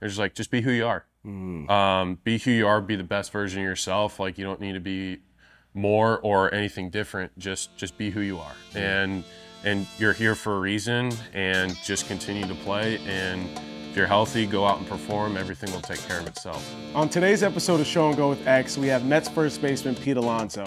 They're just like, just be who you are. Um, be who you are. Be the best version of yourself. Like you don't need to be more or anything different. Just just be who you are. And and you're here for a reason. And just continue to play. And if you're healthy, go out and perform. Everything will take care of itself. On today's episode of Show and Go with X, we have Mets first baseman Pete Alonso.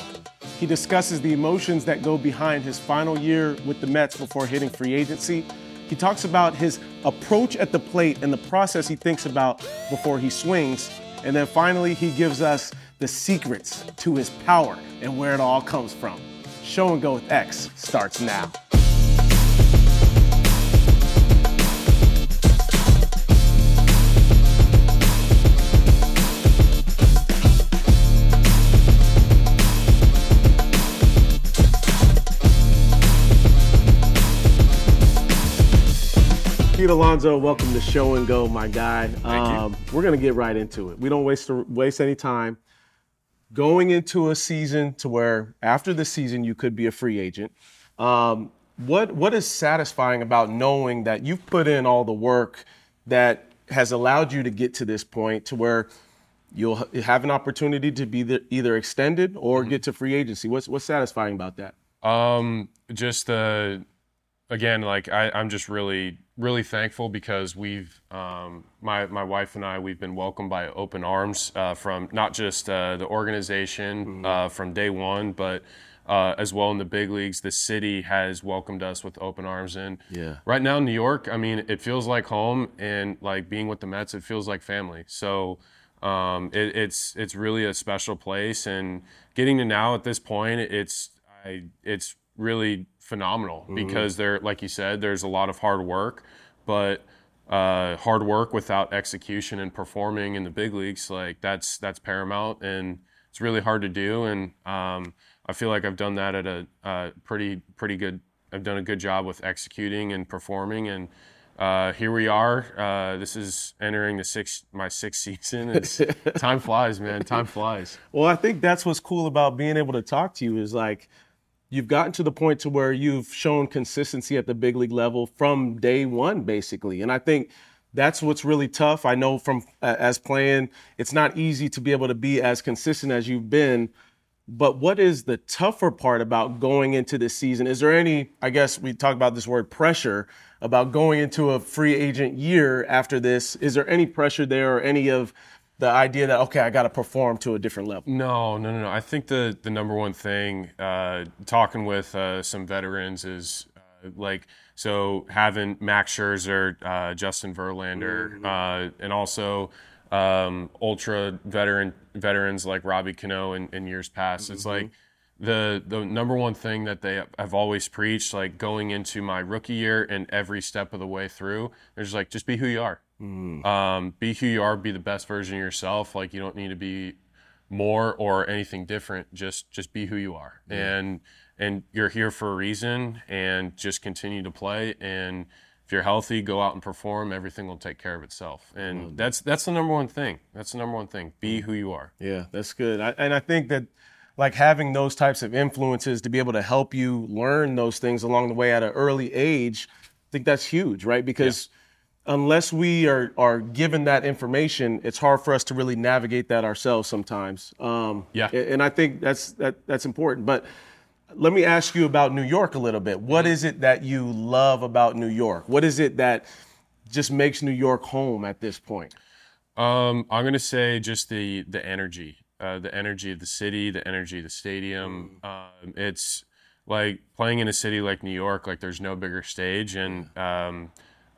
He discusses the emotions that go behind his final year with the Mets before hitting free agency. He talks about his approach at the plate and the process he thinks about before he swings. And then finally, he gives us the secrets to his power and where it all comes from. Show and Go with X starts now. Pete Alonso, welcome to Show and Go, my guy. Um, we're gonna get right into it. We don't waste waste any time. Going into a season to where after the season you could be a free agent. Um, what what is satisfying about knowing that you've put in all the work that has allowed you to get to this point to where you'll have an opportunity to be the, either extended or get to free agency? What's what's satisfying about that? Um, just the again, like I, I'm just really, really thankful because we've um, my my wife and I we've been welcomed by open arms uh, from not just uh, the organization uh, from day one, but uh, as well in the big leagues. The city has welcomed us with open arms, and Yeah. right now in New York, I mean, it feels like home, and like being with the Mets, it feels like family. So. Um, it, it's it's really a special place, and getting to now at this point, it's I it's really phenomenal because there, like you said, there's a lot of hard work, but uh, hard work without execution and performing in the big leagues, like that's that's paramount, and it's really hard to do. And um, I feel like I've done that at a uh, pretty pretty good. I've done a good job with executing and performing, and uh, here we are. Uh, this is entering the sixth my sixth season. It's, time flies, man. Time flies. Well, I think that's what's cool about being able to talk to you is like you've gotten to the point to where you've shown consistency at the big league level from day one, basically. And I think that's what's really tough. I know from uh, as playing, it's not easy to be able to be as consistent as you've been. But what is the tougher part about going into this season? Is there any, I guess we talk about this word pressure, about going into a free agent year after this? Is there any pressure there or any of the idea that, okay, I got to perform to a different level? No, no, no, no. I think the the number one thing, uh, talking with uh, some veterans, is uh, like so having Max Scherzer, uh, Justin Verlander, uh, and also um, ultra veteran veterans like Robbie Cano in, in years past. It's like the the number one thing that they have always preached, like going into my rookie year and every step of the way through, they're just like, just be who you are. Um, be who you are. Be the best version of yourself. Like you don't need to be more or anything different. Just just be who you are, and and you're here for a reason. And just continue to play. And if you're healthy, go out and perform. Everything will take care of itself. And that's that's the number one thing. That's the number one thing. Be who you are. Yeah, that's good. I, and I think that like having those types of influences to be able to help you learn those things along the way at an early age, I think that's huge, right? Because unless we are are given that information, it's hard for us to really navigate that ourselves sometimes. Um, Yeah. And I think that's that that's important. But let me ask you about New York a little bit. What is it that you love about New York? What is it that just makes New York home at this point? Um, I'm gonna say just the the energy, uh, the energy of the city, the energy of the stadium. Um, it's like playing in a city like New York. Like there's no bigger stage, and um,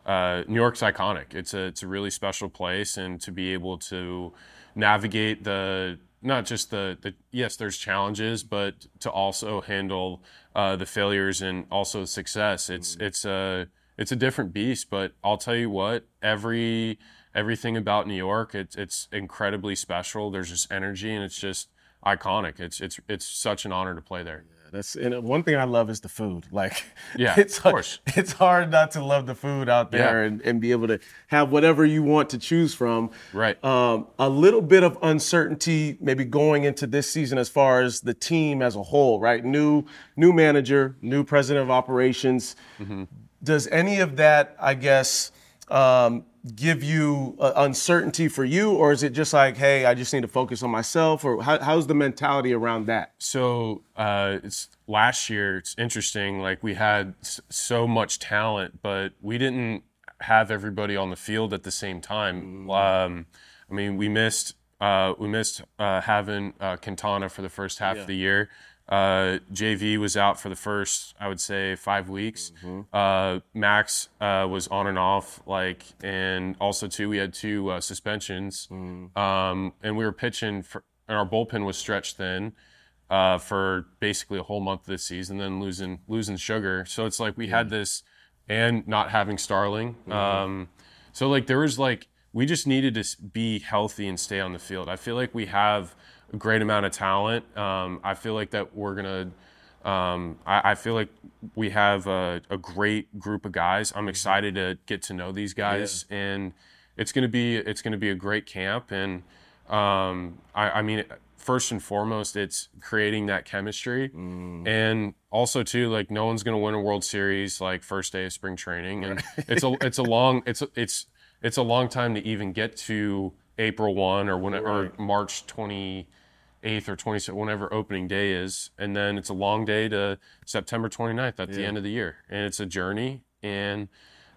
uh, New York's iconic. It's a it's a really special place, and to be able to navigate the not just the the yes, there's challenges, but to also handle uh, the failures and also success. It's it's a it's a different beast. But I'll tell you what, every everything about New York, it's it's incredibly special. There's just energy, and it's just iconic. It's it's it's such an honor to play there. That's and one thing I love is the food. Like, Yeah, it's of course. it's hard not to love the food out there Yeah. and, and be able to have whatever you want to choose from. Right. Um, a little bit of uncertainty maybe going into this season as far as the team as a whole. Right, new new manager, new president of operations. Mm-hmm. Does any of that, I guess, um, give you uh, uncertainty for you, or is it just like, hey, I just need to focus on myself, or how, how's the mentality around that? So uh, it's last year. It's interesting. Like we had s- so much talent, but we didn't have everybody on the field at the same time. Um, I mean, we missed uh, we missed uh, having uh, Quintana for the first half of the year. Uh, JV was out for the first, I would say, five weeks. Uh, Max uh, was on and off, like, and also too, we had two uh, suspensions, um, and we were pitching for, and our bullpen was stretched thin uh, for basically a whole month this season, then losing losing sugar. So it's like we had this, and not having Starling. Um, so like there was like we just needed to be healthy and stay on the field. I feel like we have great amount of talent. Um, I feel like that we're gonna. Um, I, I feel like we have a, a great group of guys. I'm excited to get to know these guys, and it's gonna be it's gonna be a great camp. And um, I, I mean, first and foremost, it's creating that chemistry, and also too, like no one's gonna win a World Series like first day of spring training, and it's a it's a long it's it's it's a long time to even get to April one or when or March twenty eighth or twenty whenever opening day is, and then it's a long day to September 29th at the end of the year, and it's a journey and.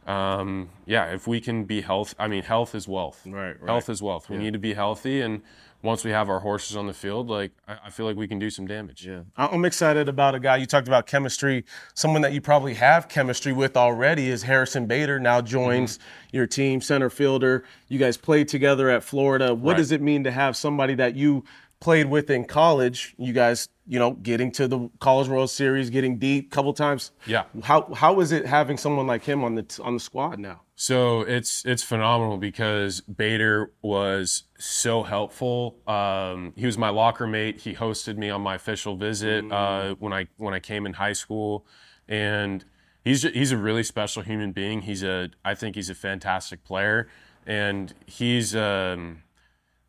Um, yeah, if we can be health, I mean, health is wealth. Right, right. Health is wealth. We need to be healthy, and once we have our horses on the field, like I, I feel like we can do some damage. Yeah. I'm excited about a guy you talked about chemistry. Someone that you probably have chemistry with already is Harrison Bader. Now joins your team, center fielder. You guys played together at Florida. What Right. does it mean to have somebody that you played with in college? You guys, you know, getting to the College World Series, getting deep a couple times. Yeah. How how is it having someone like him on the on the squad now? So it's it's phenomenal because Bader was so helpful. Um, he was my locker mate. He hosted me on my official visit uh, when I when I came in high school, and he's he's a really special human being. He's a I think he's a fantastic player, and he's um,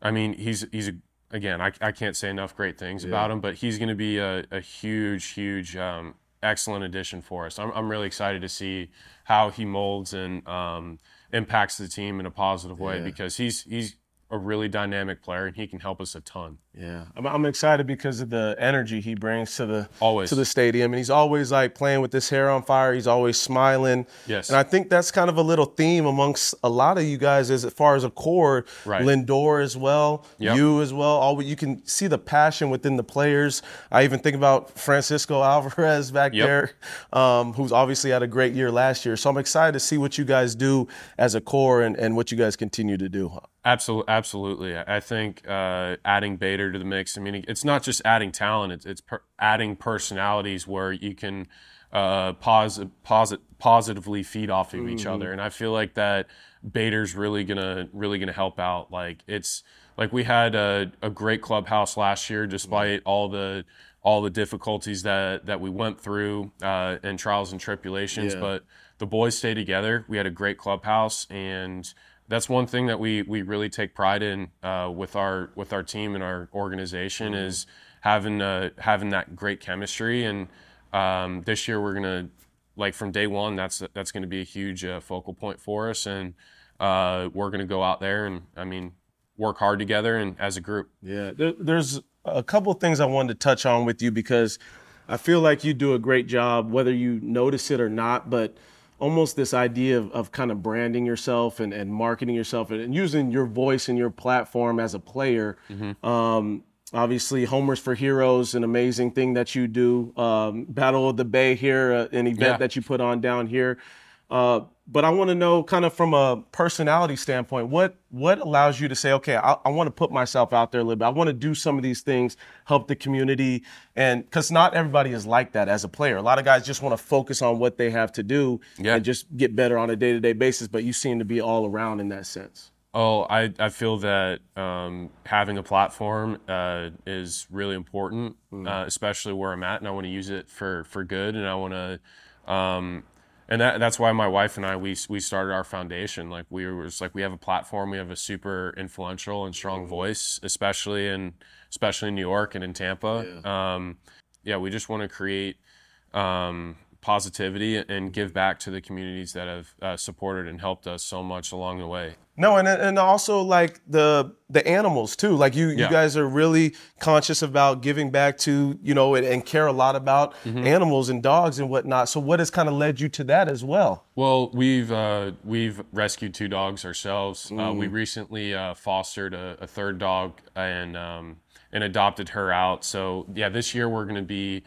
I mean he's he's a again I, I can't say enough great things about him, but he's going to be a, a huge huge um, excellent addition for us. I'm I'm really excited to see how he molds and um, impacts the team in a positive way because he's he's a really dynamic player and he can help us a ton. Yeah, I'm, I'm excited because of the energy he brings to the Always. to the stadium, and he's always like playing with his hair on fire. He's always smiling. Yes. and I think that's kind of a little theme amongst a lot of you guys as far as a core. Right. Lindor as well, Yep. you as well. All you can see the passion within the players. I even think about Francisco Alvarez back Yep. there, um, who's obviously had a great year last year. So I'm excited to see what you guys do as a core and, and what you guys continue to do. Absolutely, absolutely. I think uh, adding Bader to the mix. I mean, it's not just adding talent; it's, it's per- adding personalities where you can uh, posi- positively feed off of each other. And I feel like that Bader's really gonna really gonna help out. Like it's like we had a, a great clubhouse last year, despite all the all the difficulties that that we went through uh, and trials and tribulations. Yeah. But the boys stay together. We had a great clubhouse, and that's one thing that we we really take pride in uh, with our with our team and our organization is having uh, having that great chemistry. And um, this year we're gonna like from day one that's that's gonna be a huge uh, focal point for us, and uh, we're gonna go out there and I mean work hard together and as a group. Yeah, there, there's a couple of things I wanted to touch on with you because I feel like you do a great job, whether you notice it or not, but almost this idea of, of kind of branding yourself and, and marketing yourself and, and using your voice and your platform as a player. Um, obviously, Homers for Heroes, an amazing thing that you do. Um, Battle of the Bay here, uh, an event Yeah. that you put on down here. Uh, but I want to know, kind of from a personality standpoint, what what allows you to say, okay, I, I want to put myself out there a little bit. I want to do some of these things, help the community, and because not everybody is like that as a player. A lot of guys just want to focus on what they have to do Yeah. and just get better on a day to day basis. But you seem to be all around in that sense. Oh, I, I feel that um, having a platform uh, is really important, uh, especially where I'm at, and I want to use it for, for good, and I want to, um, and that, that's why my wife and I we we started our foundation. Like we were just like we have a platform, we have a super influential and strong voice, especially in especially in New York and in Tampa. Um, yeah, we just want to create um, positivity and give back to the communities that have uh, supported and helped us so much along the way. No, and and also like the the animals too. Like you, Yeah. you guys are really conscious about giving back to you know and, and care a lot about Mm-hmm. animals and dogs and whatnot. So what has kind of led you to that as well? Well, we've uh, we've rescued two dogs ourselves. Uh, Mm. we recently uh, fostered a, a third dog and um, and adopted her out. So yeah, this year we're going to be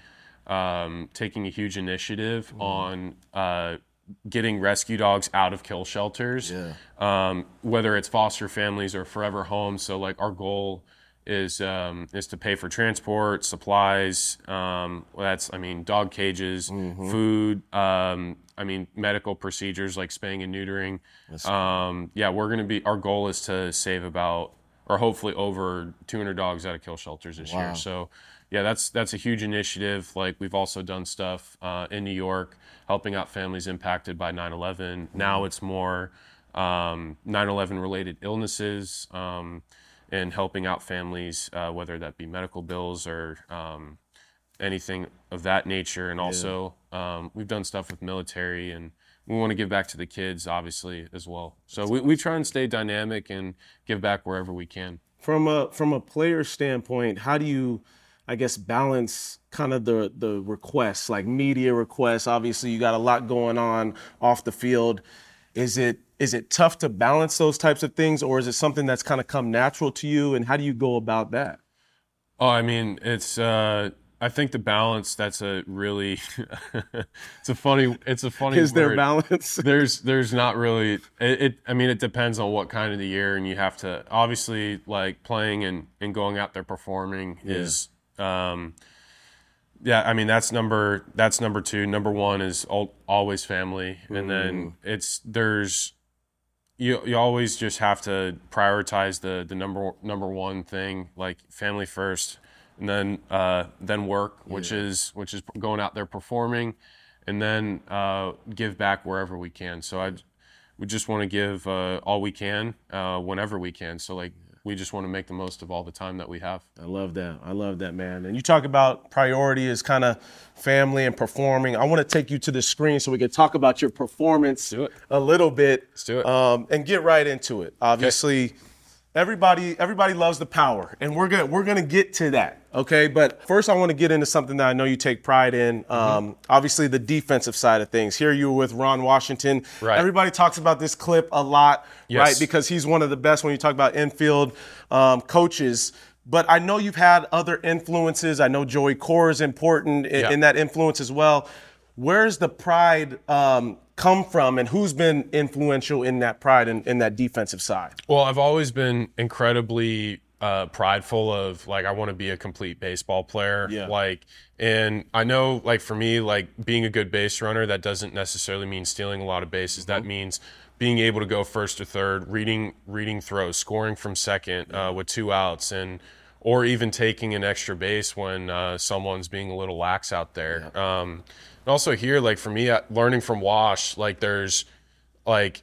um, taking a huge initiative Mm. on uh, getting rescue dogs out of kill shelters. Um, whether it's foster families or forever homes. So like our goal is um, is to pay for transport, supplies. Um, that's I mean dog cages, food. Um, I mean medical procedures like spaying and neutering. Um, yeah, we're gonna be. Our goal is to save about or hopefully over 200 dogs out of kill shelters this year. So yeah, that's that's a huge initiative. Like we've also done stuff uh, in New York, helping out families impacted by 9/11. Now it's more um, 9/11 related illnesses um, and helping out families, uh, whether that be medical bills or um, anything of that nature. And also, um, we've done stuff with military, and we want to give back to the kids, obviously, as well. So we, we try and stay dynamic and give back wherever we can. From a from a player standpoint, how do you, I guess, balance kind of the the requests, like media requests? Obviously, you got a lot going on off the field. Is it is it tough to balance those types of things, or is it something that's kind of come natural to you? And how do you go about that? Oh, I mean, it's. Uh, I think the balance. That's a really. it's a funny. It's a funny. Is there balance? there's there's not really it, it i mean it depends on what kind of the year and you have to obviously like playing and and going out there performing is um yeah i mean that's number that's number two number one is al- always family and then it's there's you you always just have to prioritize the the number number one thing like family first and then uh then work which is which is going out there performing and then uh, give back wherever we can. So I, we just want to give uh, all we can uh, whenever we can. So like we just want to make the most of all the time that we have. I love that. I love that, man. And you talk about priority as kind of family and performing. I want to take you to the screen so we can talk about your performance a little bit. Let's do it. Um, and get right into it. Obviously, everybody everybody loves the power, and we're gonna we're gonna get to that. Okay, but first I want to get into something that I know you take pride in. Mm-hmm. Um, obviously, the defensive side of things. Here you were with Ron Washington. Right. Everybody talks about this clip a lot, Yes. right? Because he's one of the best when you talk about infield um, coaches. But I know you've had other influences. I know Joey Cora is important in, Yeah. in that influence as well. Where's the pride um, come from, and who's been influential in that pride and in that defensive side? Well, I've always been incredibly uh, prideful of like I want to be a complete baseball player. Yeah. Like, and I know like for me, like being a good base runner, that doesn't necessarily mean stealing a lot of bases. That means being able to go first or third, reading reading throws, scoring from second uh, with two outs, and or even taking an extra base when uh, someone's being a little lax out there. Um, and also here, like for me, uh, learning from Wash, like there's like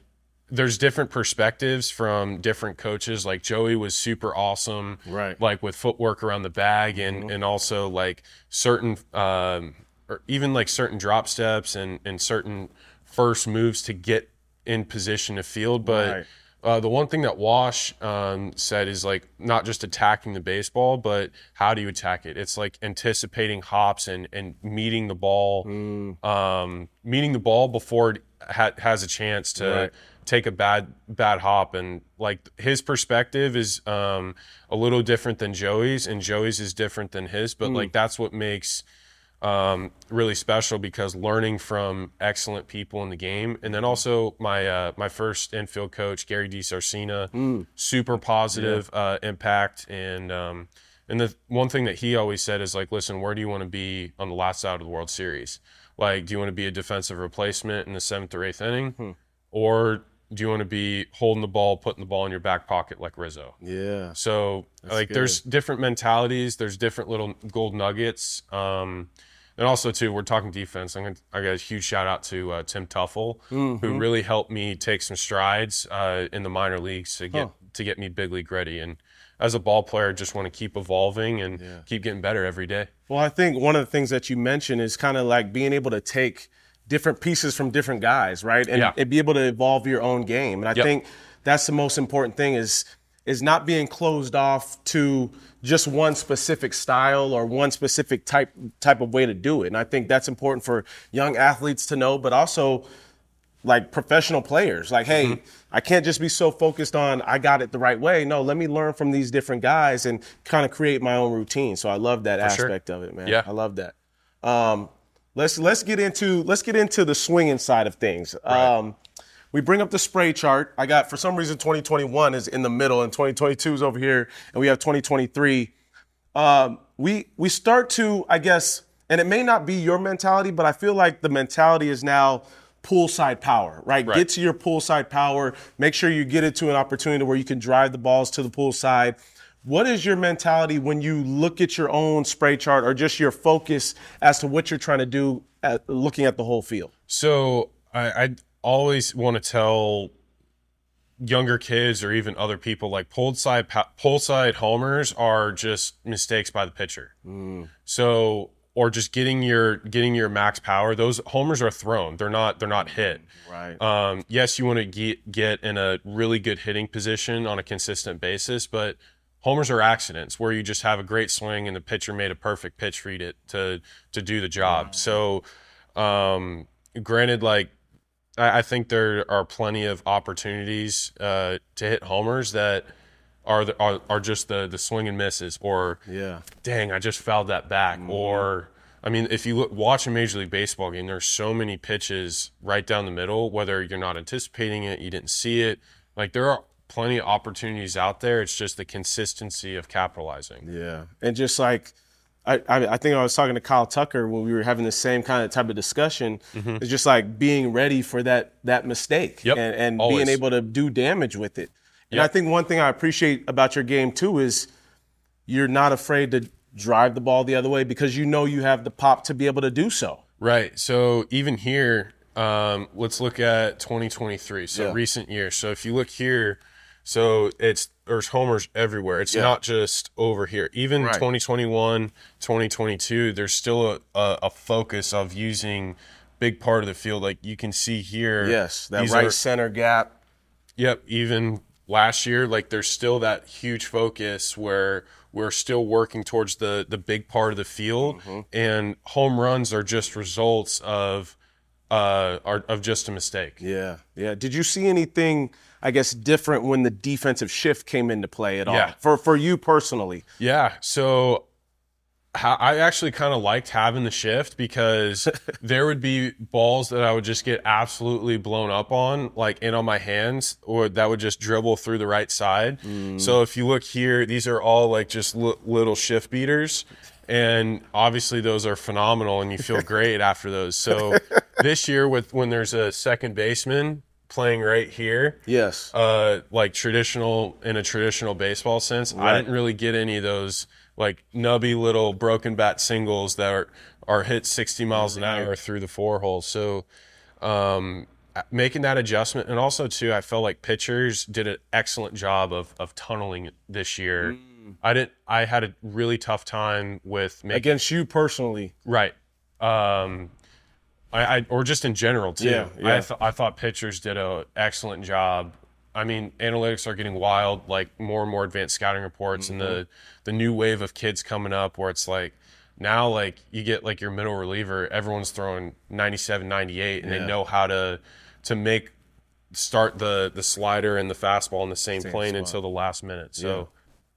there's different perspectives from different coaches. Like Joey was super awesome, Right. Like with footwork around the bag, and and also like certain, um, or even like certain drop steps and and certain first moves to get in position to field. But Right. uh, the one thing that Wash um, said is like not just attacking the baseball, but how do you attack it? It's like anticipating hops and and meeting the ball, um, meeting the ball before it ha- has a chance to Right. Take a bad bad hop. And like his perspective is um, a little different than Joey's, and Joey's is different than his. But like that's what makes um, really special because learning from excellent people in the game, and then also my uh, my first infield coach Gary DiSarcina, super positive uh, impact, and um, and the one thing that he always said is like, listen, where do you want to be on the last out of the World Series? Like, do you want to be a defensive replacement in the seventh or eighth inning, or do you want to be holding the ball, putting the ball in your back pocket like Rizzo? Yeah. So like good. there's different mentalities, there's different little gold nuggets. Um, and also too, we're talking defense. I'm gonna, I got a huge shout out to uh, Tim Teufel, Mm-hmm. who really helped me take some strides uh, in the minor leagues to get Huh. to get me big league ready. And as a ball player, just want to keep evolving and keep getting better every day. Well, I think one of the things that you mentioned is kind of like being able to take different pieces from different guys, right? And, Yeah. and be able to evolve your own game. And I Yep. think that's the most important thing is is not being closed off to just one specific style or one specific type type of way to do it. And I think that's important for young athletes to know, but also like professional players. Like, hey, Mm-hmm. I can't just be so focused on I got it the right way. No, let me learn from these different guys and kind of create my own routine. So I love that sure. aspect of it, man. Yeah. I love that. Um, let's let's get into let's get into the swinging side of things. Um, we bring up the spray chart. I got for some reason 2021 is in the middle and 2022 is over here, and we have 2023 um, we we start to, I guess, and it may not be your mentality, but I feel like the mentality is now pull side power, right? Right. Get to your pull side power. Make sure you get it to an opportunity where you can drive the balls to the pull side. What is your mentality when you look at your own spray chart or just your focus as to what you're trying to do at looking at the whole field? So I, I always want to tell younger kids or even other people like pulled side pull side homers are just mistakes by the pitcher. So or just getting your getting your max power. Those homers are thrown. They're not they're not hit. Right. Um, yes, you want to get get in a really good hitting position on a consistent basis, but homers are accidents where you just have a great swing and the pitcher made a perfect pitch for you to to, to do the job. So, um, granted, like I, I think there are plenty of opportunities uh, to hit homers that are the, are, are just the the swing and misses or Yeah. dang, I just fouled that back. Mm-hmm. Or, I mean, if you look, watch a Major League Baseball game, there's so many pitches right down the middle, whether you're not anticipating it, you didn't see it. Like, there are plenty of opportunities out there. It's just the consistency of capitalizing. Yeah, and just like I, I, think I was talking to Kyle Tucker when we were having the same kind of type of discussion. It's just like being ready for that that mistake Mm-hmm. Yep, and, and being able to do damage with it. And Yep. I think one thing I appreciate about your game too is you're not afraid to drive the ball the other way because you know you have the pop to be able to do so. Right. So even here, um, let's look at 2023. So Yeah. recent year. So if you look here, so it's there's homers everywhere. It's Yeah. not just over here. Even Right. 2021, 2022, there's still a, a, a focus of using big part of the field. Like you can see here. Yes, that right are- center gap. Yep, even last year, like there's still that huge focus where we're still working towards the the big part of the field, and home runs are just results of uh are, of just a mistake. Yeah, yeah. Did you see anything? I guess different when the defensive shift came into play at all Yeah. for for you personally. Yeah, so I actually kind of liked having the shift because there would be balls that I would just get absolutely blown up on, like in on my hands, or that would just dribble through the right side. Mm. So if you look here, these are all like just li- little shift beaters. And obviously, those are phenomenal, and you feel great after those. So this year, with when there's a second baseman playing right here, Yes. uh, like traditional in a traditional baseball sense. I didn't really get any of those like nubby little broken bat singles that are are hit 60 miles an hour through the four holes. So um, making that adjustment, and also too, I felt like pitchers did an excellent job of of tunneling this year. I didn't. I had a really tough time with making Against you personally. Right. Um, I, I or just in general too. Yeah, yeah. I, th- I thought pitchers did a excellent job. I mean, analytics are getting wild, like more and more advanced scouting reports, and Mm-hmm. the the new wave of kids coming up, where it's like now, like you get like your middle reliever, everyone's throwing 97, 98, and Yeah. they know how to to make start the the slider and the fastball in the same, plane spot. until the last minute. So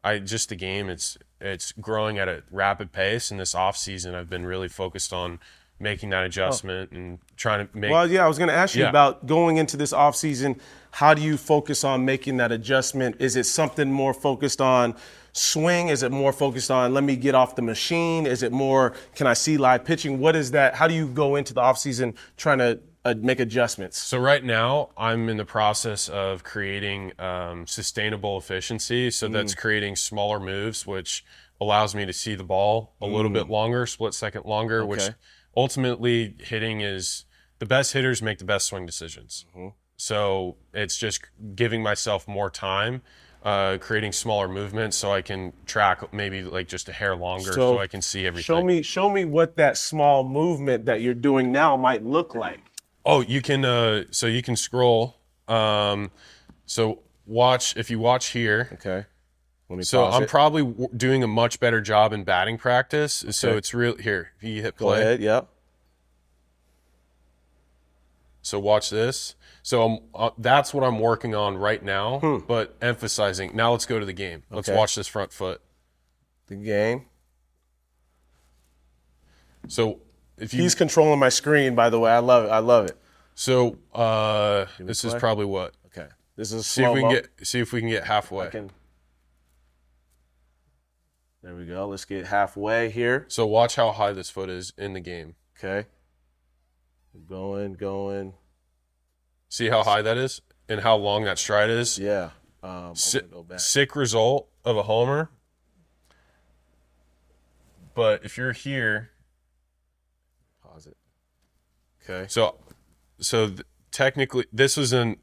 I just the game it's it's growing at a rapid pace and this off season I've been really focused on making that adjustment and trying to make Well, yeah, I was going to ask you Yeah. about going into this offseason. How do you focus on making that adjustment? Is it something more focused on swing? Is it more focused on let me get off the machine? Is it more can I see live pitching? What is that? How do you go into the offseason trying to uh, make adjustments? So right now, I'm in the process of creating um, sustainable efficiency. So Mm. that's creating smaller moves, which allows me to see the ball a little bit longer, split second longer. Which Mm. Okay. Ultimately, hitting is the best hitters make the best swing decisions. Mm-hmm. So it's just giving myself more time. uh, creating smaller movements so I can track maybe like just a hair longer so, So, I can see everything. Show me, show me what that small movement that you're doing now might look like. Oh, you can. Uh, so you can scroll. Um, so watch if you watch here. Okay. So I'm it. probably w- doing a much better job in batting practice. So it's real here. If you hit Go play. ahead. Yep. So watch this. So I'm, uh, that's what I'm working on right now, Hmm. but emphasizing. Now let's go to the game. Let's Okay. watch this front foot. The game. So if you He's controlling my screen, by the way. I love it. I love it. so uh, this is probably what. Okay. This is See if we can get see if we can get halfway. There we go. Let's get halfway here. So watch how high this foot is in the game. Okay. Going, going. See how high that is and how long that stride is. Yeah. Um, I'm Si- gonna go back. sick result of a homer. But if you're here, Pause it. Okay. so so th- technically this was an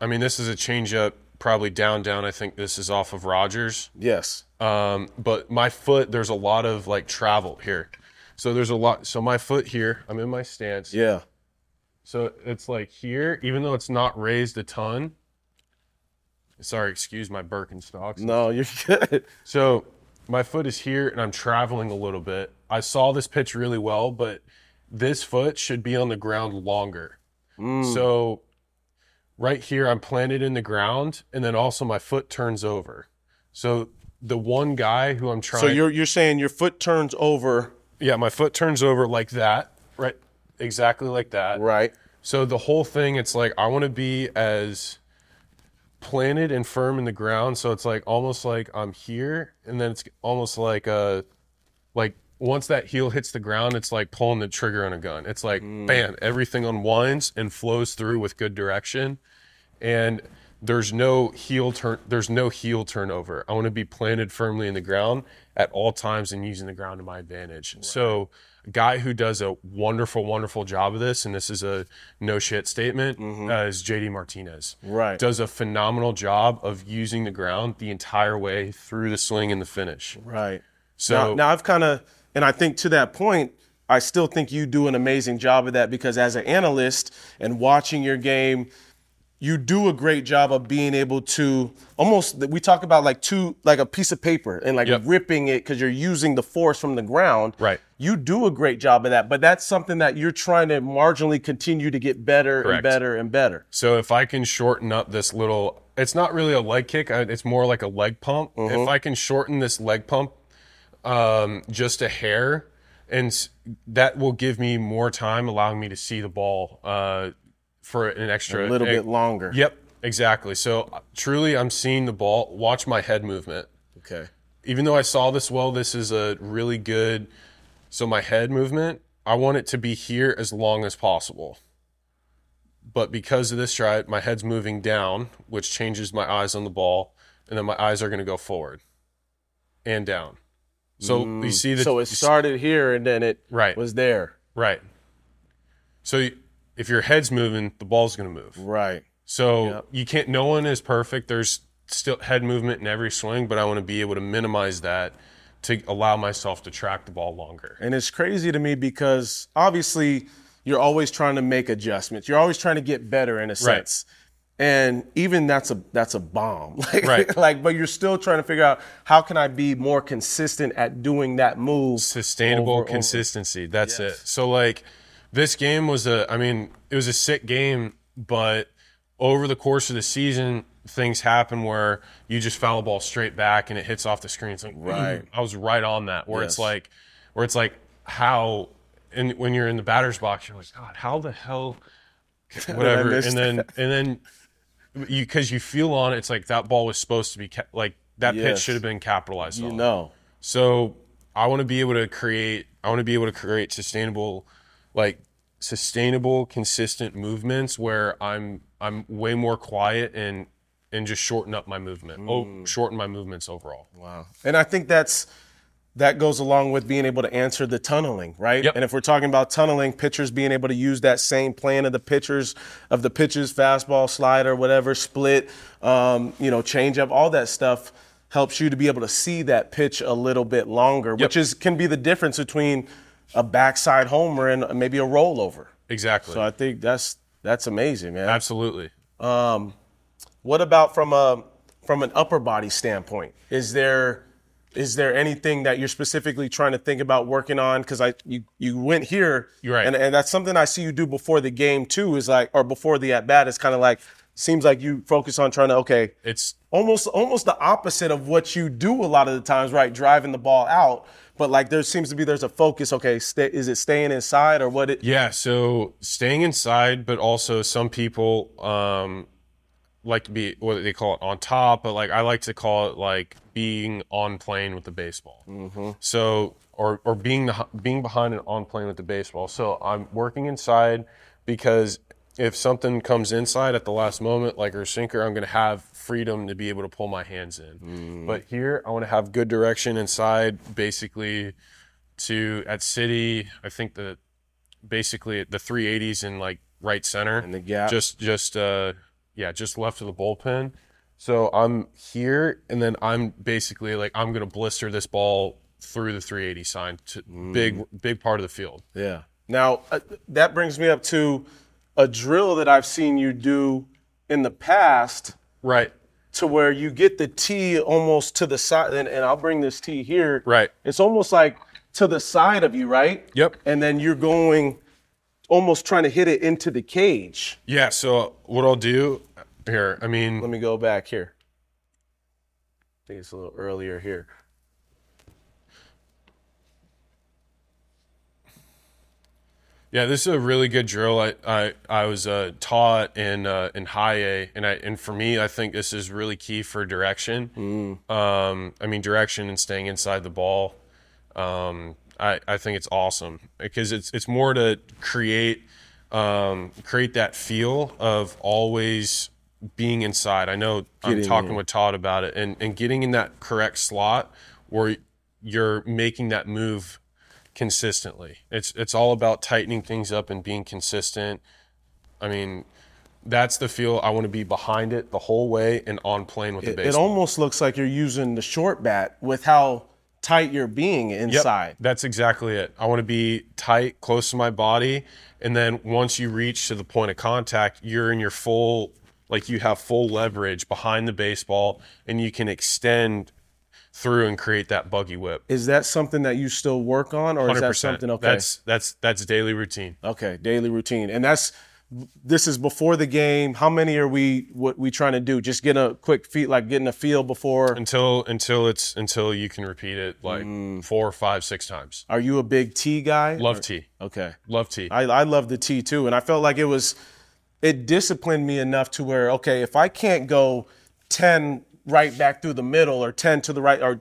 I mean this is a changeup probably down down I think this is off of Rogers. Yes. Um but my foot there's a lot of like travel here. So there's a lot so my foot here, I'm in my stance. Yeah. So it's like here even though it's not raised a ton. Sorry, excuse my Birkenstocks. No, you're good. So my foot is here and I'm traveling a little bit. I saw this pitch really well, but this foot should be on the ground longer. Mm. So right here, I'm planted in the ground and then also my foot turns over. So the one guy who I'm trying So you're you're saying your foot turns over, yeah, my foot turns over like that, right? Exactly like that. right? So the whole thing, it's like I want to be as planted and firm in the ground. So it's like almost like I'm here, and then it's almost like uh like once that heel hits the ground, it's like pulling the trigger on a gun. It's like bam, everything unwinds and flows through with good direction, and there's no heel turn. There's no heel turnover. I want to be planted firmly in the ground at all times and using the ground to my advantage. So, a guy who does a wonderful, wonderful job of this, and this is a no shit statement, uh, is JD Martinez. Right. Does a phenomenal job of using the ground the entire way through the swing and the finish. Right. So now, now I've kind of, and I think to that point, I still think you do an amazing job of that because as an analyst and watching your game, you do a great job of being able to almost. We talk about like two, like a piece of paper and like Yep. ripping it because you're using the force from the ground. Right. You do a great job of that, but that's something that you're trying to marginally continue to get better and better and better. So if I can shorten up this little, it's not really a leg kick. It's more like a leg pump. If mm-hmm. I can shorten this leg pump um, just a hair, and that will give me more time, allowing me to see the ball uh, for an extra A little bit longer. Yep, exactly. So uh, truly, I'm seeing the ball. Watch my head movement. Okay. Even though I saw this well, this is a really good. So my head movement, I want it to be here as long as possible. But because of this stride, my head's moving down, which changes my eyes on the ball, and then my eyes are going to go forward and down. So you see Mm. So it started here and then it Right. was there. right. So you- if your head's moving, the ball's going to move. Right. So Yep. you can't. No one is perfect. There's still head movement in every swing, but I want to be able to minimize that to allow myself to track the ball longer. And it's crazy to me because obviously you're always trying to make adjustments. You're always trying to get better in a sense. And even that's a that's a bomb. Like, Right. like but you're still trying to figure out how can I be more consistent at doing that move. Sustainable over- over. consistency. That's it. So like this game was a. I mean, it was a sick game, but over the course of the season, things happen where you just foul a ball straight back and it hits off the screen. It's like Right. I was right on that. Where it's like, where it's like how, and when you're in the batter's box, you're like, God, how the hell, whatever. and then and then because you feel on it, it's like that ball was supposed to be ca- like that pitch should have been capitalized You on. know. So I want to be able to create. I want to be able to create sustainable, like sustainable, consistent movements where I'm I'm way more quiet and and just shorten up my movement. Oh, shorten my movements overall. Wow. And I think that's that goes along with being able to answer the tunneling, right? Yep. And if we're talking about tunneling, pitchers being able to use that same plan of the pitchers of the pitches, fastball, slider, whatever, split, um, you know, change up, all that stuff helps you to be able to see that pitch a little bit longer, which is can be the difference between a backside homer and maybe a rollover. Exactly. So I think that's that's amazing, man. Absolutely. What about from a from an upper body standpoint? Is there is there anything that you're specifically trying to think about working on? Because I you you went here, You're right. and and that's something I see you do before the game too. Is like or before the at bat. It's kind of like seems like you focus on trying to okay, It's almost almost the opposite of what you do a lot of the times, right? Driving the ball out, but like there seems to be there's a focus. Okay, stay, is it staying inside or what? It Yeah, so staying inside, but also some people um, like to be what they call it on top, but like I like to call it like being on plane with the baseball. Mm-hmm. So or or being the being behind and on plane with the baseball. So I'm working inside because if something comes inside at the last moment, like our sinker, I'm going to have freedom to be able to pull my hands in. But here, I want to have good direction inside, basically. To at Citi, I think that basically the 380s in like right center And the gap. just just uh yeah just left of the bullpen so i'm here and then i'm basically like i'm gonna blister this ball through the 380 sign to Mm. big big part of the field Yeah. Now uh, that brings me up to a drill that I've seen you do in the past right to where you get the tee almost to the side, and, and I'll bring this tee here. Right. It's almost like to the side of you, right? Yep. And then you're going, almost trying to hit it into the cage. yeah so what i'll do here i mean Let me go back here. I think it's a little earlier here. Yeah, this is a really good drill. I I, I was uh, taught in uh, in high A, and I and for me, I think this is really key for direction. Um, I mean, direction and staying inside the ball. Um, I I think it's awesome because it's it's more to create um, create that feel of always being inside. I know I'm talking in. with Todd about it, and and getting in that correct slot where you're making that move consistently. It's it's all about tightening things up and being consistent. I mean, that's the feel I want to be behind it the whole way and on plane with the base. It almost looks like you're using the short bat with how tight you're being Yep, inside. That's exactly it. I want to be tight, close to my body, and then once you reach to the point of contact, you're in your full like you have full leverage behind the baseball and you can extend through and create that buggy whip. Is that something that you still work on, or is that something okay? That's that's that's daily routine. Okay, daily routine, and that's this is before the game. How many are we? What we trying to do? Just get a quick feet, like getting a feel before. until until it's until you can repeat it like Mm. four, five, six times. Are you a big tee guy? Love tee, Okay, love tee. I I love the tee too, and I felt like it was it disciplined me enough to where okay, if I can't go ten right back through the middle or ten to the right, or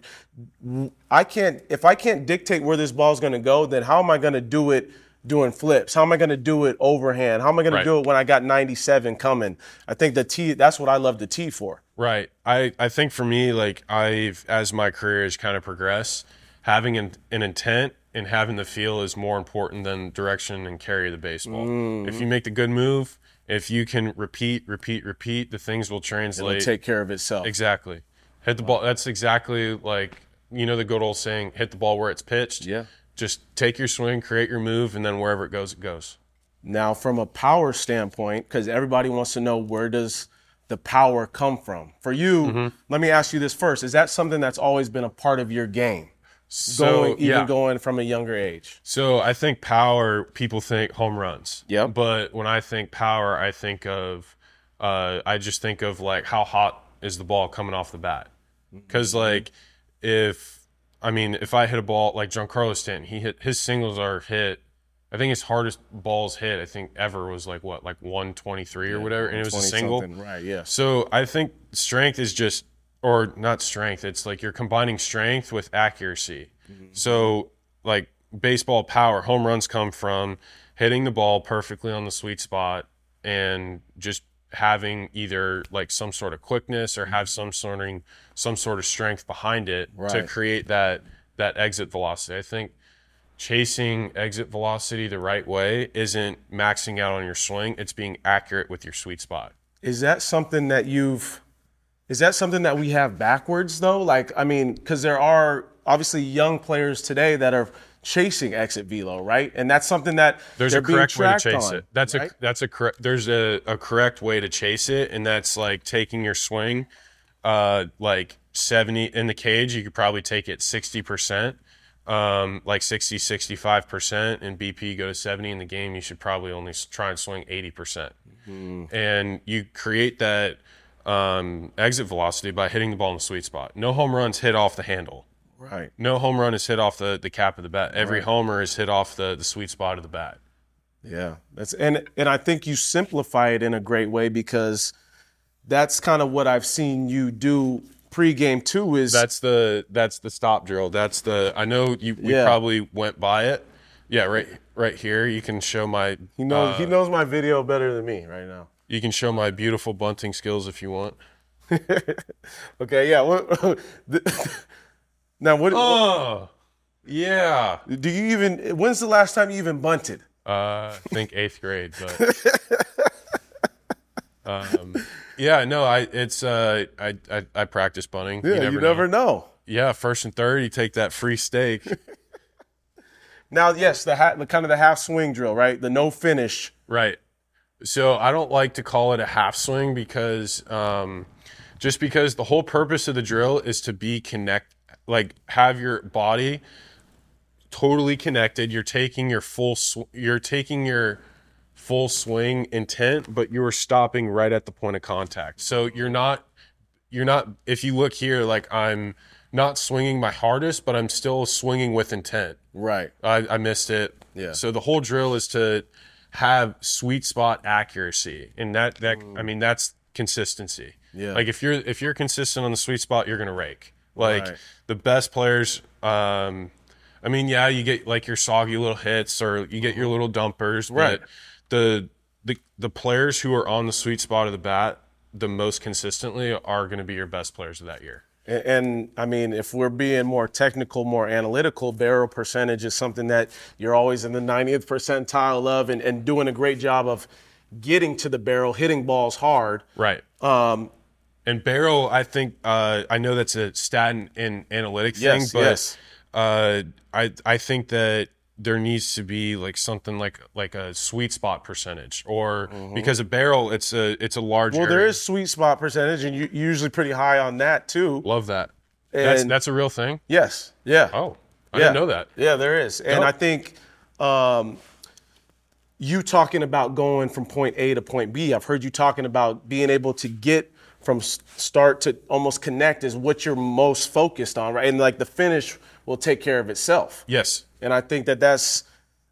I can't if I can't dictate where this ball's going to go, then how am I going to do it? Doing flips. How am I going to do it overhand? How am I going Right. to do it when I got 97 coming? I think the tee. That's what I love the tee for. Right. I I think for me, like I've as my career has kind of progressed, having an, an intent and having the feel is more important than direction and carry of the baseball. Mm-hmm. If you make the good move, if you can repeat, repeat, repeat, the things will translate. It'll take care of itself. exactly. Hit the ball. That's exactly like you know the good old saying: hit the ball where it's pitched. Yeah. Just take your swing, create your move, and then wherever it goes, it goes. Now, from a power standpoint, because everybody wants to know where does the power come from? For you, Mm-hmm. let me ask you this first: Is that something that's always been a part of your game, So going even yeah. going from a younger age? So I think power. People think home runs. Yeah. But when I think power, I think of, uh, I just think of like how hot is the ball coming off the bat? Because like, if I mean, if I hit a ball like Giancarlo Stanton, he hit his singles are hit. I think his hardest balls hit, I think ever was like what, like 123 or whatever, and it was a single. right? Yeah. So I think strength is just, or not strength. It's like you're combining strength with accuracy. Mm-hmm. So like baseball power, home runs come from hitting the ball perfectly on the sweet spot and just having either like some sort of quickness or have mm-hmm. some sort of some sort of strength behind it to create that that exit velocity. I think chasing exit velocity the right way isn't maxing out on your swing. It's being accurate with your sweet spot. Is that something that you've? Is that something that we have backwards though? Like, I mean, because there are obviously young players today that are chasing exit velo, right? And that's something that there's a correct way to chase on, it. That's right? a that's a correct. There's a, a correct way to chase it, and that's like taking your swing, uh, like seventy in the cage. You could probably take it sixty percent, um, like 60, 65 percent, and BP go to seventy in the game. You should probably only try and swing eighty percent, Mm-hmm. and you create that um, exit velocity by hitting the ball in the sweet spot. No home runs hit off the handle. right. No home run is hit off the, the cap of the bat. Every homer is hit off the, the sweet spot of the bat. Yeah, that's and and I think you simplify it in a great way because that's kind of what I've seen you do pregame too. Is That's the that's the stop drill. That's the I know you we Yeah. probably went by it. Yeah, right right here. You can show my he knows uh, he knows my video better than me right now. You can show my beautiful bunting skills if you want. Okay, yeah. What, now, what Oh, yeah. do you even? When's the last time you even bunted? Uh, I think eighth grade, but um, yeah, no, I it's uh I I, I practice bunting. Yeah, you never, know. Yeah, first and third, you take that free stake. Now, yes, the, ha- the kind of the half swing drill, right? The no finish. Right. So I don't like to call it a half swing because um, just because the whole purpose of the drill is to be connect, like have your body totally connected. You're taking your full, sw- you're taking your full swing intent, but you're stopping right at the point of contact. So you're not, you're not. If you look here, like I'm not swinging my hardest, but I'm still swinging with intent. Right. I, I missed it. Yeah. So the whole drill is to have sweet spot accuracy, and that that I mean that's consistency. Yeah. Like if you're if you're consistent on the sweet spot, you're gonna rake. Like Right. the best players. Um, I mean, yeah, you get like your soggy little hits or you get your little dumpers, Right. but the the the players who are on the sweet spot of the bat the most consistently are going to be your best players of that year. And, and I mean, if we're being more technical, more analytical, barrel percentage is something that you're always in the 90th percentile of and, and doing a great job of getting to the barrel, hitting balls hard. Right. Um, And barrel, I think uh, I know that's a stat and, and analytic Yes, thing, but yes. uh, I I think that there needs to be like something like like a sweet spot percentage, or because a barrel, it's a it's a large. Mm-hmm. well, there area. is sweet spot percentage, and you usually pretty high on that too. love that. That's And- that's a real thing. Yes. Yeah. Oh, I yeah. didn't know that. Yeah, there is. And. I think um, you talking about going from point A to point B, I've heard you talking about being able to get from start to almost connect is what you're most focused on, right? And like the finish will take care of itself. Yes. And I think that that's,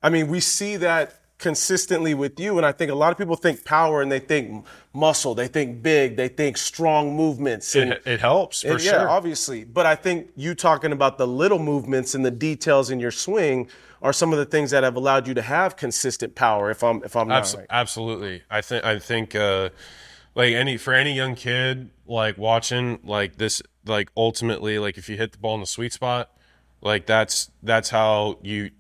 I mean, we see that consistently with you. And I think a lot of people think power and they think muscle, they think big, they think strong movements. And, It, it helps for and yeah, sure. obviously. But I think you talking about the little movements and the details in your swing are some of the things that have allowed you to have consistent power. If I'm if I'm not Abs- right. Absolutely. I think I think uh, like any for any young kid like watching like this like ultimately like if you hit the ball in the sweet spot, like that's that's how you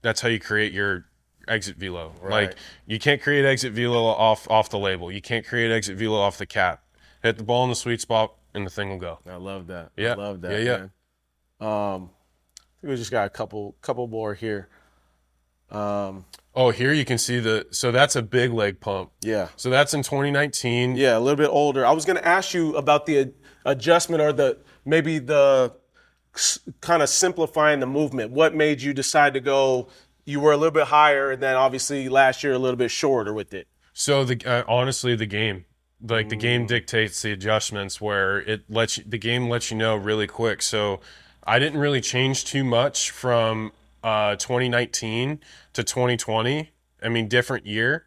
that's how you create your exit velo. Right. Like you can't create exit velo off off the label. You can't create exit velo off the cap. Hit the ball in the sweet spot and the thing will go. I love that. Yeah. I love that. Yeah, yeah. Man. Um, I think we just got a couple couple more here. Um, Oh, here you can see the so that's a big leg pump. yeah. So that's in 2019. Yeah, a little bit older. I was going to ask you about the ad- adjustment or the maybe the kind of simplifying the movement. What made you decide to go? You were a little bit higher, and then obviously last year a little bit shorter with it. So the uh, honestly, the game, like the Mm. game dictates the adjustments where it lets you, the game lets you know really quick. So I didn't really change too much from uh, 2019 to 2020. I mean, different year.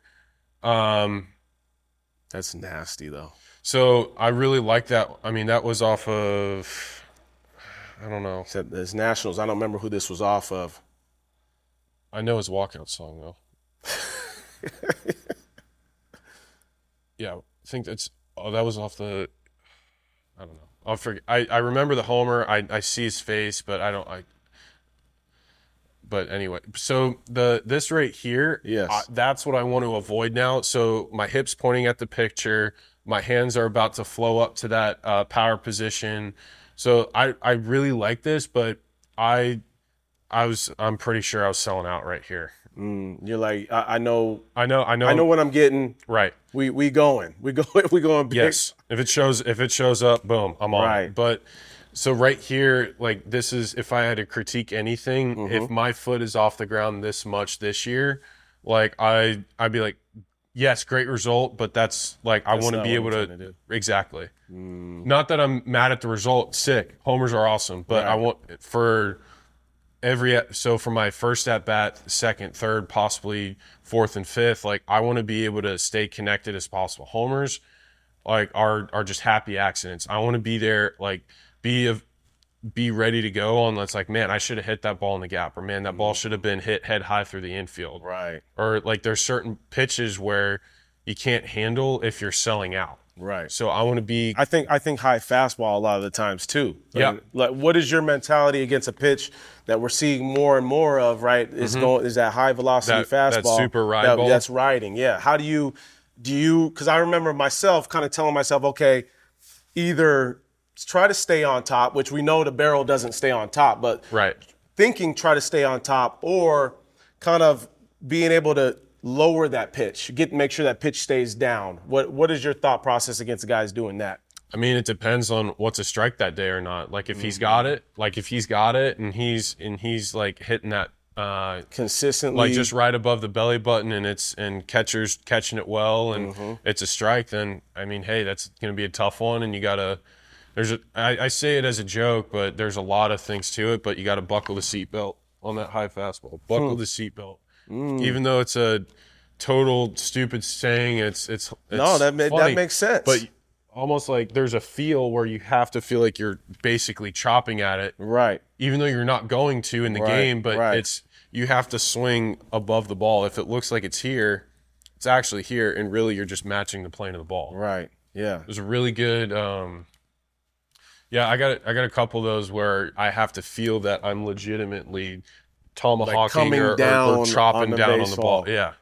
Um, That's nasty though. so I really like that. I mean, that was off of I don't know. Except there's nationals. I don't remember who this was off of. I know his walkout song though. yeah, I think that's. Oh, that was off the. I don't know. I'll forget. I, I remember the homer. I, I see his face, but I don't. I but anyway, so the this right here, Yes. I- that's what I want to avoid now. So my hips pointing at the picture, my hands are about to flow up to that uh, power position. So I I really like this, but I I was I'm pretty sure I was selling out right here. Mm, you're like, I, I know, I know I know I know what I'm getting. right. We we going, we go, we going big. Yes. If it shows if it shows up, boom, I'm on. Right. But so right here, like this is if I had to critique anything, Mm-hmm. if my foot is off the ground this much this year, like I I'd be like, yes, great result, but that's like I want to be able to do. exactly. Not that I'm mad at the result, sick. Homers are awesome, but I want for every so for my first at bat, second, third, possibly fourth and fifth, like I want to be able to stay connected as possible. Homers like are are just happy accidents. I want to be there, like be of be ready to go on. That's like, man, I should have hit that ball in the gap, or man, that ball should have been hit head high through the infield, Right, or like there's certain pitches where you can't handle if you're selling out. right. So I want to be I think I think high fastball a lot of the times too. Yeah. Like, like what is your mentality against a pitch that we're seeing more and more of? Right, is going is that high velocity Mm-hmm. That fastball super ride that- ball? That's riding. Yeah. How do you do you? Because I remember myself kind of telling myself, okay, either try to stay on top, which we know the barrel doesn't stay on top, but right. thinking try to stay on top or kind of being able to lower that pitch, get make sure that pitch stays down. What what is your thought process against guys doing that? I mean, it depends on what's a strike that day or not. Like if he's got it, like if he's got it and he's and he's like hitting that uh Consistently, like just right above the belly button and it's and catchers catching it well and it's a strike, then I mean, hey, that's gonna be a tough one and you gotta there's a I, I say it as a joke, but there's a lot of things to it, but you gotta buckle the seatbelt on that high fastball. Buckle the seatbelt. Even though it's a total stupid saying, it's it's, it's No, that ma- that makes sense. But almost like there's a feel where you have to feel like you're basically chopping at it right. even though you're not going to in the Right, game, but right. it's you have to swing above the ball. If it looks like it's here, it's actually here, and really you're just matching the plane of the ball. Right. Yeah. It was a really good, um, yeah. I got I got a couple of those where I have to feel that I'm legitimately tomahawking coming or, or- down or, chopping on down on the ball. Yeah,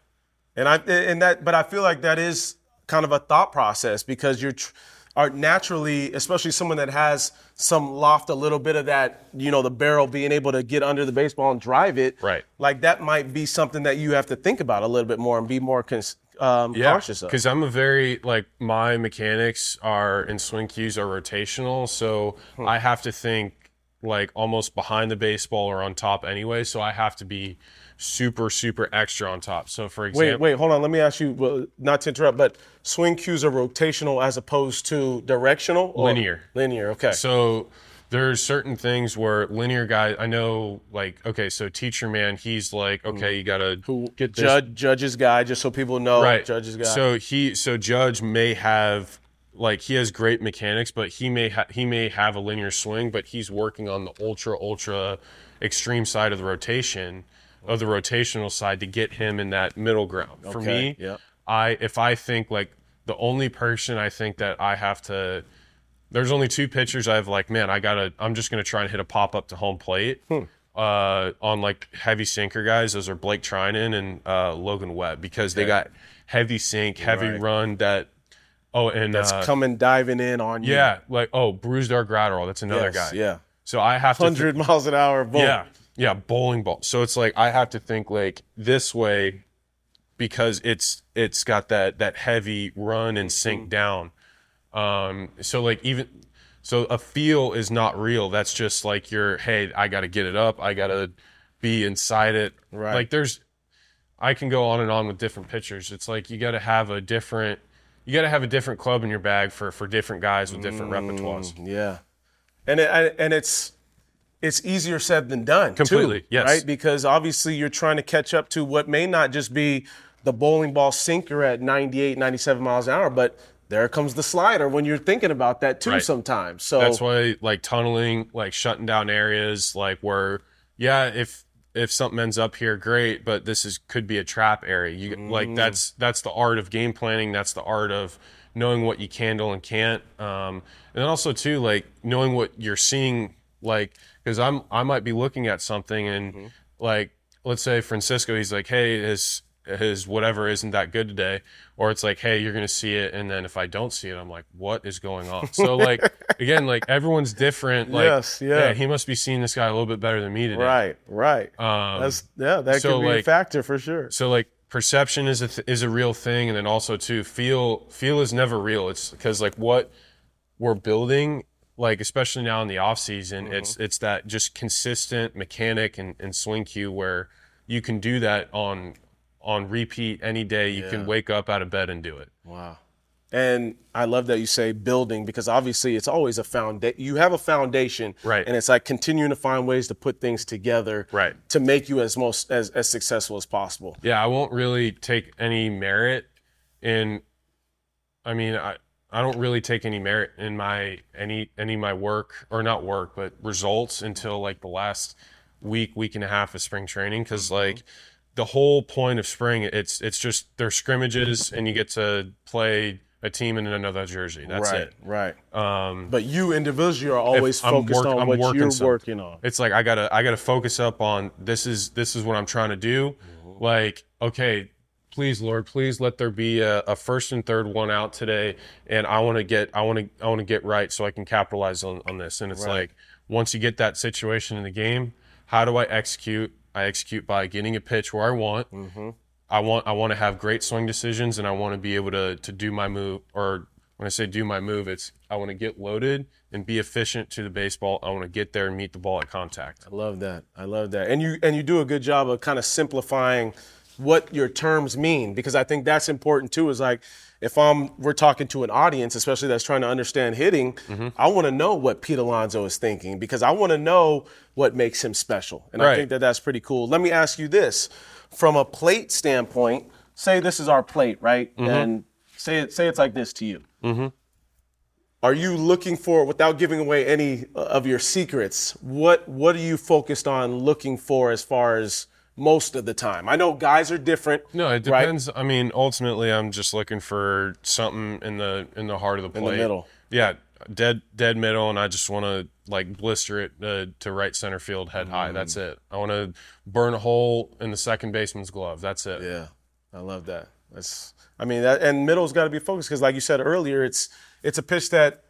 And I and that, but I feel like that is kind of a thought process because you're tr- are naturally, especially someone that has some loft, a little bit of that, you know, the barrel being able to get under the baseball and drive it. Right. Like that might be something that you have to think about a little bit more and be more cons- um, yeah. conscious of. Because I'm a very like my mechanics are and swing cues are rotational, so Hmm. I have to think like almost behind the baseball or on top anyway. So I have to be super super extra on top. So for Wait, wait, hold on. Let me ask you, well, not to interrupt, but swing cues are rotational as opposed to directional? or- Linear. Linear, okay. So there's certain things where linear guys, I know, like okay, so teacher man, he's like, hmm. okay, you gotta get this Judge, judge's guy, just so people know. right. Judge's guy. So he, so Judge may have like he has great mechanics, but he may ha- he may have a linear swing, but he's working on the ultra ultra extreme side of the rotation of the rotational side to get him in that middle ground. For Okay, me, yep. I if I think like the only person I think that I have to there's only two pitchers I've like, man, I gotta I'm just gonna try and hit a pop up to home plate. Hmm. Uh, on like heavy sinker guys, those are Blake Treinen and uh, Logan Webb because they got heavy sink, heavy Right. run that oh and That's uh, coming diving in on you. yeah, like oh Brusdar Graterol, that's another Yes, guy. Yeah. So I have to 100 miles an hour. Yeah, yeah, bowling ball. So it's like I have to think like this way because it's it's got that that heavy run and sink down. Um, so like even so a feel is not real. That's just like your hey, I got to get it up. I got to be inside it. Right. Like there's I can go on and on with different pitchers. It's like you got to have a different you got to have a different club in your bag for for different guys with different repertoires. Yeah. And it, and it's it's easier said than done. too, Completely, yes. Right? Because obviously you're trying to catch up to what may not just be the bowling ball sinker at 98, 97 miles an hour, but there comes the slider when you're thinking about that too Right. sometimes. So That's why like tunneling, like shutting down areas, like where yeah, if if something ends up here, great, but this is could be a trap area. You like that's that's the art of game planning. That's the art of knowing what you can handle and can't. Um, and then also too like knowing what you're seeing, like because I'm I might be looking at something and like let's say Francisco, he's like, hey, his his whatever isn't that good today, or it's like, hey, you're gonna see it, and then if I don't see it, I'm like, what is going on? So like again, like everyone's different. Like, Yes, yeah. he must be seeing this guy a little bit better than me today. Right, right. Um, That's yeah, that so, could be a factor for sure. so like perception is a th- is a real thing, and then also too feel feel is never real. It's because like what we're building, like especially now in the off season, Mm-hmm. it's it's that just consistent mechanic and, and swing cue where you can do that on on repeat any day. You Yeah. can wake up out of bed and do it. Wow. And I love that you say building because obviously it's always a foundation. You have a foundation, Right. And it's like continuing to find ways to put things together, Right. to make you as most as, as successful as possible. Yeah, I won't really take any merit in. I mean, I I don't really take any merit in my any any of my work or not work, but results until like the last week week and a half of spring training because mm-hmm. like the whole point of spring it's it's just they're scrimmages and you get to play a team in another jersey. That's right, it. right. Um, But you individually are always focused work- on I'm what you're something. working on. it's like I gotta I gotta focus up on this is this is what I'm trying to do. Like, okay, please Lord, please let there be a, a first and third one out today, and I want to get I want to I want to get right so I can capitalize on on this. And it's Right. like once you get that situation in the game, how do I execute? I execute by getting a pitch where I want. Mm-hmm. I want I want to have great swing decisions, and I want to be able to to do my move. Or when I say do my move, it's I want to get loaded and be efficient to the baseball. I want to get there and meet the ball at contact. I love that. I love that. And you and you do a good job of kind of simplifying what your terms mean because I think that's important too. Is like if I'm we're talking to an audience, especially that's trying to understand hitting, Mm-hmm. I want to know what Pete Alonso is thinking because I want to know what makes him special. And I think that that's pretty cool. Let me ask you this: from a plate standpoint, say this is our plate, right? Mm-hmm. And say it say it's like this to you. Are you looking for, without giving away any of your secrets, what what are you focused on looking for as far as most of the time? I know guys are different. No, it right? depends. I mean, ultimately, I'm just looking for something in the in the heart of the the middle. Yeah, dead dead middle, and I just want to like blister it uh, to right center field, head high. Mm. That's it. I want to burn a hole in the second baseman's glove. That's it. Yeah, I love that. That's, I mean, that, and middle's got to be focused because, like you said earlier, it's it's a pitch that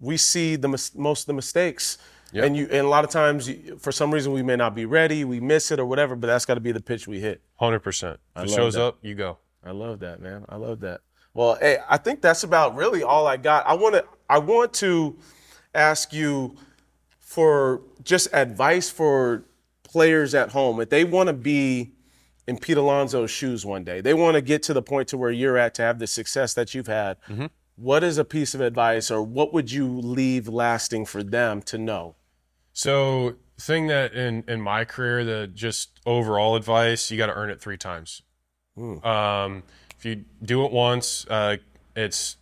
we see the mis- most of the mistakes. Yep. And you, and a lot of times, you, for some reason, we may not be ready, we miss it or whatever, but that's got to be the pitch we hit. Hundred percent. If it shows that. up, you go. I love that, man. I love that. Well, hey, I think that's about really all I got. I want to I want to ask you for just advice for players at home if they want to be in Pete Alonso's shoes one day. They want to get to the point to where you're at to have the success that you've had. Mm-hmm. What is a piece of advice or what would you leave lasting for them to know? So, thing that in in my career, the just overall advice, you got to earn it three times. Um, if you do it once, uh, it's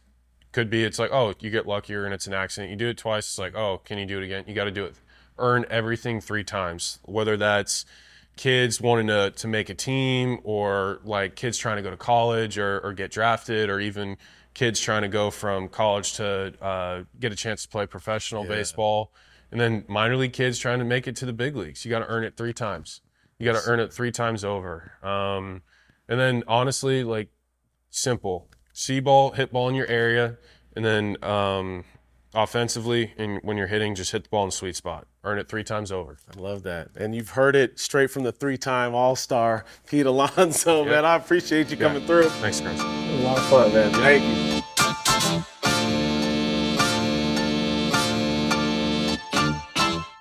could be it's like oh you get luckier and it's an accident. You do it twice, it's like oh can you do it again? You got to do it. Earn everything three times, whether that's kids wanting to, to make a team or like kids trying to go to college or, or get drafted or even kids trying to go from college to uh, get a chance to play professional baseball and then minor league kids trying to make it to the big leagues you got to earn it three times you got to earn it three times over um, and then honestly like simple see ball hit ball in your area and then um, offensively and when you're hitting just hit the ball in the sweet spot earn it three times over I love that. And you've heard it straight from the three-time All-Star Pete Alonso, man. I appreciate you coming through. thanks was a lot of fun, man. Thank you.